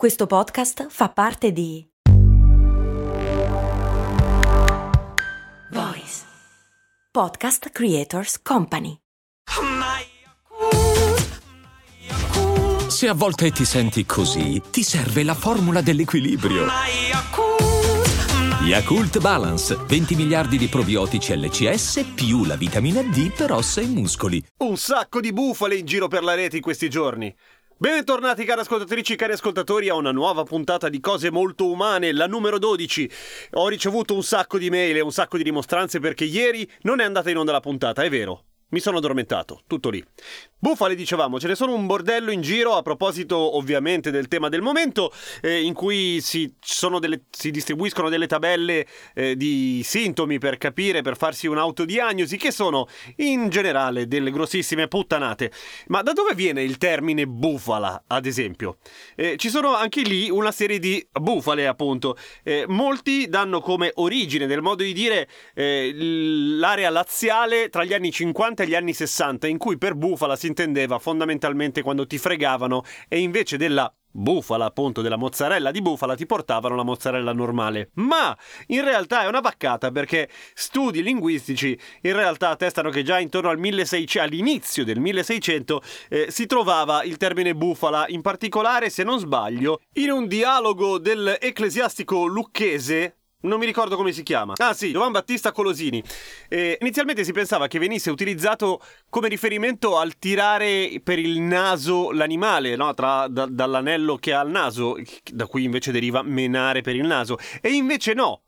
Questo podcast fa parte di Voice Podcast Creators Company. Se a volte ti senti così, ti serve la formula dell'equilibrio. Yakult Balance, 20 miliardi di probiotici LCS più la vitamina D per ossa e muscoli. Un sacco di bufale in giro per la rete in questi giorni. Bentornati cari ascoltatrici, cari ascoltatori a una nuova puntata di Cose Molto Umane, la numero 12. Ho ricevuto un sacco di mail e un sacco di dimostranze perché ieri non è andata in onda la puntata, è vero. Mi sono addormentato, tutto lì. Bufale, dicevamo, ce ne sono un bordello in giro a proposito ovviamente del tema del momento, eh, in cui si, delle, si, distribuiscono delle tabelle eh, di sintomi per capire, per farsi un'autodiagnosi, che sono in generale delle grossissime puttanate. Ma da dove viene il termine bufala, ad esempio? Eh, ci sono anche lì una serie di bufale, appunto. Eh, molti danno come origine del modo di dire eh, l'area laziale tra gli anni 50 durante gli anni 60 in cui per bufala si intendeva fondamentalmente quando ti fregavano e invece della bufala, appunto, della mozzarella di bufala, ti portavano la mozzarella normale. Ma in realtà è una vaccata perché studi linguistici in realtà attestano che già intorno al 1600, all'inizio del 1600, eh, si trovava il termine bufala, in particolare, se non sbaglio, in un dialogo dell'ecclesiastico lucchese non mi ricordo come si chiama. Ah sì, Giovan Battista Colosini. Eh, inizialmente si pensava che venisse utilizzato come riferimento al tirare per il naso l'animale, no? Tra, da, dall'anello che ha al naso, da cui invece deriva menare per il naso. E invece no.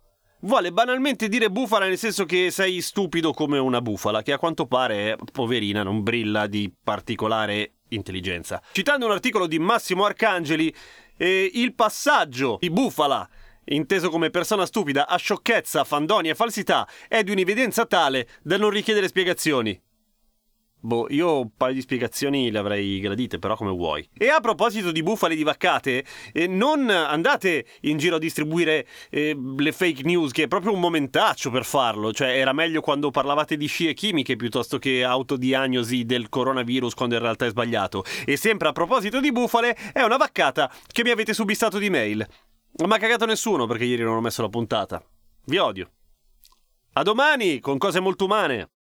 Vuole banalmente dire bufala nel senso che sei stupido come una bufala, che a quanto pare, poverina, non brilla di particolare intelligenza. Citando un articolo di Massimo Arcangeli, eh, il passaggio di bufala inteso come persona stupida, a sciocchezza, fandonia e falsità, è di un'evidenza tale da non richiedere spiegazioni. Boh, io un paio di spiegazioni le avrei gradite, però come vuoi. E a proposito di bufale di vaccate, eh, non andate in giro a distribuire eh, le fake news, che è proprio un momentaccio per farlo. Cioè, era meglio quando parlavate di scie chimiche piuttosto che autodiagnosi del coronavirus quando in realtà è sbagliato. E sempre a proposito di bufale, è una vaccata che mi avete subissato di mail. Non mi ha cagato nessuno perché ieri non ho messo la puntata. Vi odio. A domani con cose molto umane.